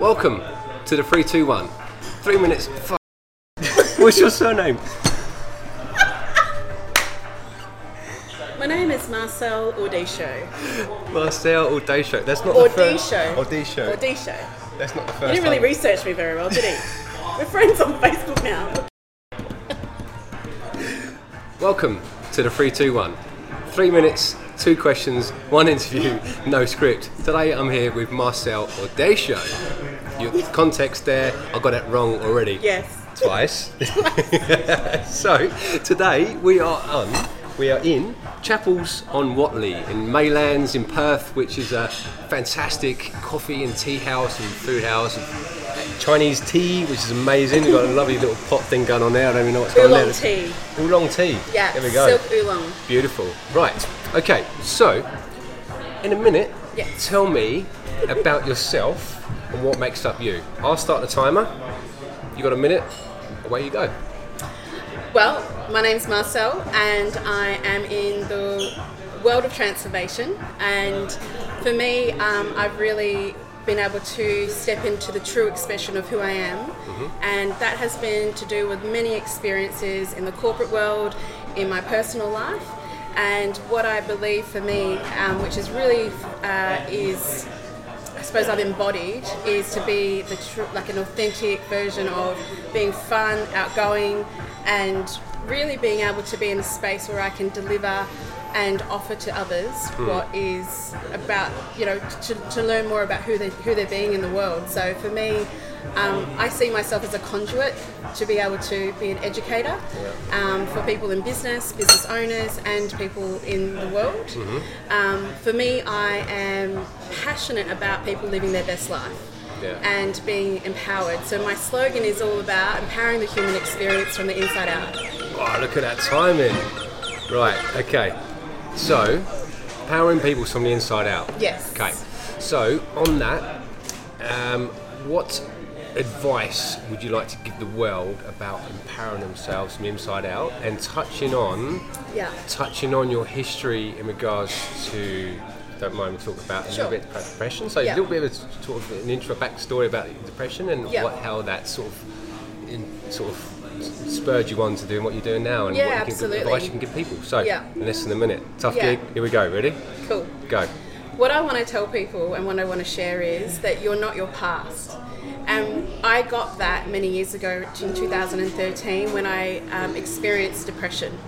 Welcome to the 321. Three minutes. What's your surname? My name is Marciel Ordisho. Marciel Audesho. That's not Ordisho. the first. Audesho. Ordisho. That's not the You first. didn't really time. research me very well, did he? We're friends on Facebook now. Welcome to the 321. Three minutes, two questions, one interview, no script. Today I'm here with Marciel Audesho. Your context there, I got it wrong already. Yes. Twice. so today we are on, we are in Chapels on Whatley in Maylands in Perth, which is a fantastic coffee and tea house and food house. And Chinese tea, which is amazing. We've got a lovely little pot thing going on there. I don't even know what's going on Oolong there. tea. Oolong tea. Yeah. There we go. Silk oolong. Beautiful. Right. Okay. So, in a minute, tell me about yourself and what makes up you. I'll start the timer. You got a minute. Away you go. Well, my name's Marciel, and I am in the world of transformation. And for me, um, I've really been able to step into the true expression of who I am, and that has been to do with many experiences in the corporate world, in my personal life. And what I believe for me, um, which is really uh, is suppose I've embodied is to be the tr- like an authentic version of being fun, outgoing, and really being able to be in a space where I can deliver and offer to others what is about you know to, to learn more about who they who they're being in the world. So for me. Um, I see myself as a conduit to be able to be an educator um, for people in business, business owners, and people in the world. Um, for me, I am passionate about people living their best life Yeah. and being empowered. So my slogan is all about empowering the human experience from the inside out. Oh, look at that timing. Right. Okay. So, powering people from the inside out. Yes. Okay. So, on that, um, what advice would you like to give the world about empowering themselves from the inside out and touching on Yeah. touching on your history in regards to don't mind we talk about a Sure. little bit about depression so Yeah. a little bit of a, sort of an intro backstory about depression and Yeah. what how that sort of in, sort of spurred you on to doing what you're doing now and Yeah, what you can, absolutely. advice you can give people so Yeah. in less than a minute tough Yeah. gig here we go ready Cool. go What I want to tell people and what I want to share is that you're not your past. And I got that many years ago in 2013 when I um, experienced depression.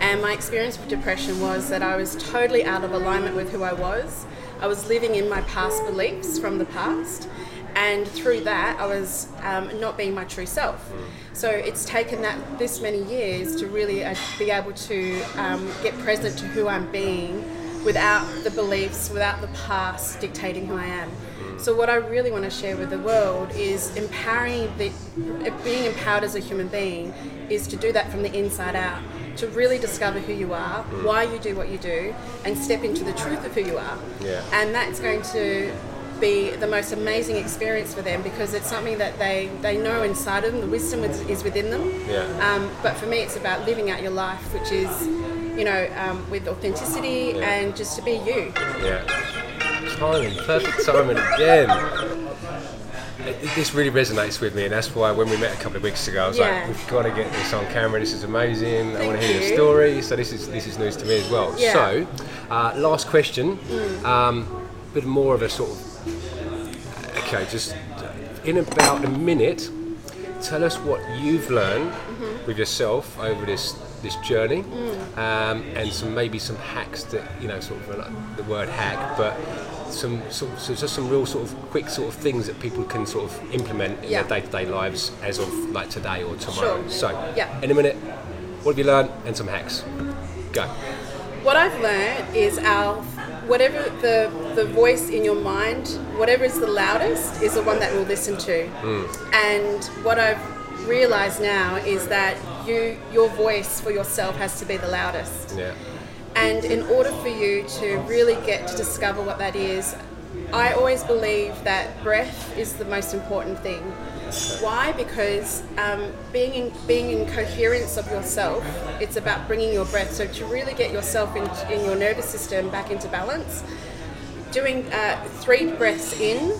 And my experience with depression was that I was totally out of alignment with who I was. I was living in my past beliefs from the past. And through that, I was um, not being my true self. So it's taken that this many years to really uh, be able to um, get present to who I'm being without the beliefs, without the past dictating who I am. So what I really want to share with the world is empowering the being empowered as a human being is to do that from the inside out. To really discover who you are, why you do what you do, and step into the truth of who you are. Yeah. And that's going to be the most amazing experience for them because it's something that they, they know inside of them. The wisdom is, is within them. Yeah. Um, but for me, it's about living out your life, which is, you know, um, with authenticity Yeah. and just to be you. yeah timing perfect timing again this really resonates with me, and that's why when we met a couple of weeks ago, I was Yeah. like, "We've got to get this on camera. This is amazing. I want to Thank hear your story." So this is this is news to me as well. Yeah. So, uh, last question, Mm. um, bit more of a sort of okay, just in about a minute. Tell us what you've learned Mm-hmm. with yourself over this this journey, Mm. um, and some maybe some hacks that you know, sort of like the word hack, but some sort of, so just some real sort of quick sort of things that people can sort of implement in Yeah. their day-to-day lives as of like today or tomorrow. Sure. So, Yeah. in a minute, what have you learned and some hacks? Go. What I've learned is our whatever the the voice in your mind, whatever is the loudest, is the one that we'll listen to. Hmm. And what I've realized now is that you your voice for yourself has to be the loudest. Yeah. And in order for you to really get to discover what that is, I always believe that breath is the most important thing. Why? Because um, being in being in coherence of yourself, it's about bringing your breath. So to really get yourself in, in your nervous system back into balance, doing uh, three breaths in,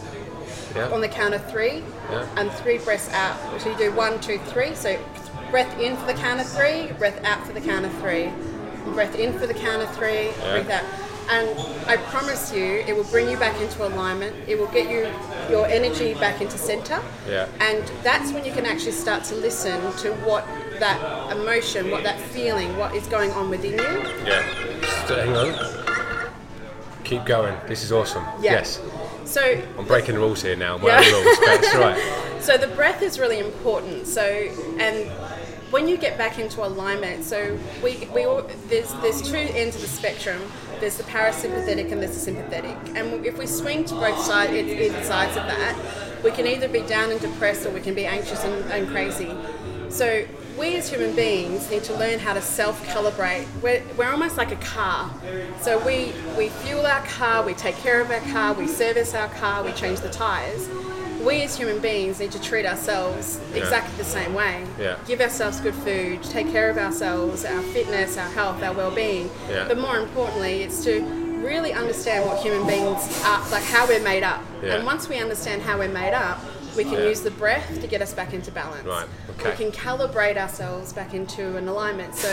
Yeah. on the count of three, Yeah. and three breaths out. So you do one, two, three. So breath in for the count of three, breath out for the count of three, breath in for the count of three, breath out. And I promise you, it will bring you back into alignment. It will get you your energy back into center. Yeah. And that's when you can actually start to listen to what that emotion, what that feeling, what is going on within you. Yeah. So, uh, hang on. Keep going. This is awesome. Yeah. Yes. So I'm breaking the rules here now. My Yeah. rules. That's right. So the breath is really important. So and when you get back into alignment, so we, we all, there's there's two ends of the spectrum. There's the parasympathetic and there's the sympathetic. And if we swing to both sides, sides of that, we can either be down and depressed or we can be anxious and, and crazy. So we as human beings need to learn how to self-calibrate. We're, we're almost like a car. So we, we fuel our car, we take care of our car, we service our car, we change the tires. We as human beings need to treat ourselves exactly the same way. Yeah. Give ourselves good food, take care of ourselves, our fitness, our health, our well-being. Yeah. But more importantly, it's to really understand what human beings are, like how we're made up. Yeah. And once we understand how we're made up, we can Yeah. use the breath to get us back into balance. Right, okay. We can calibrate ourselves back into an alignment. So,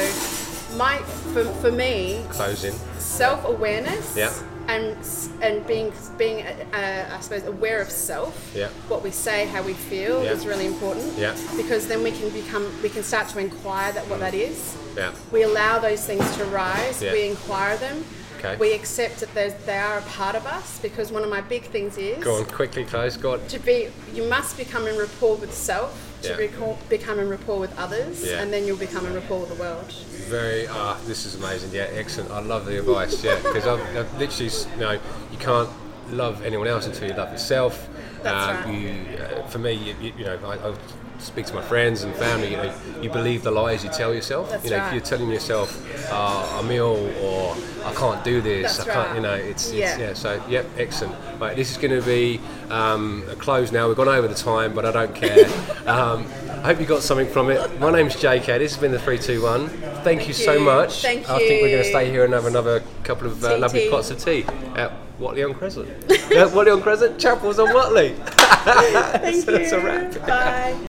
my for, for me, Closing. self awareness Yeah. And and being being uh, I suppose aware of self. Yeah. What we say, how we feel Yeah. is really important. Yeah. Because then we can become we can start to inquire that what that is. Yeah. We allow those things to rise. Yeah. We inquire them. Okay. We accept that they are a part of us because one of my big things is Go on. Quickly close. Go on. to be you must become in rapport with self to Yeah. recall, become in rapport with others Yeah. and then you'll become in rapport with the world Very. Ah, this is amazing. Yeah, excellent. I love the advice. Yeah, because I've, I've literally, you know, you can't love anyone else until you love yourself. That's um, right. You, uh, for me, you, you, you know, I, I speak to my friends and family. You know, you believe the lies you tell yourself. That's you know, right. if you're telling yourself, uh, I'm ill or I can't do this, That's I can't. right. You know, it's, Yeah. it's yeah. So, yep, excellent. Right, this is going to be um, a close now. We've gone over the time, but I don't care. um, I hope you got something from it. My name's JK. This has been the three, two, one. Thank you so much. Thank you. I think we're going to stay here and have another couple of uh, lovely tea. pots of tea at Whatley on Crescent. yeah, Whatley on Crescent, Chapels on Whatley. thank So that's a wrap. bye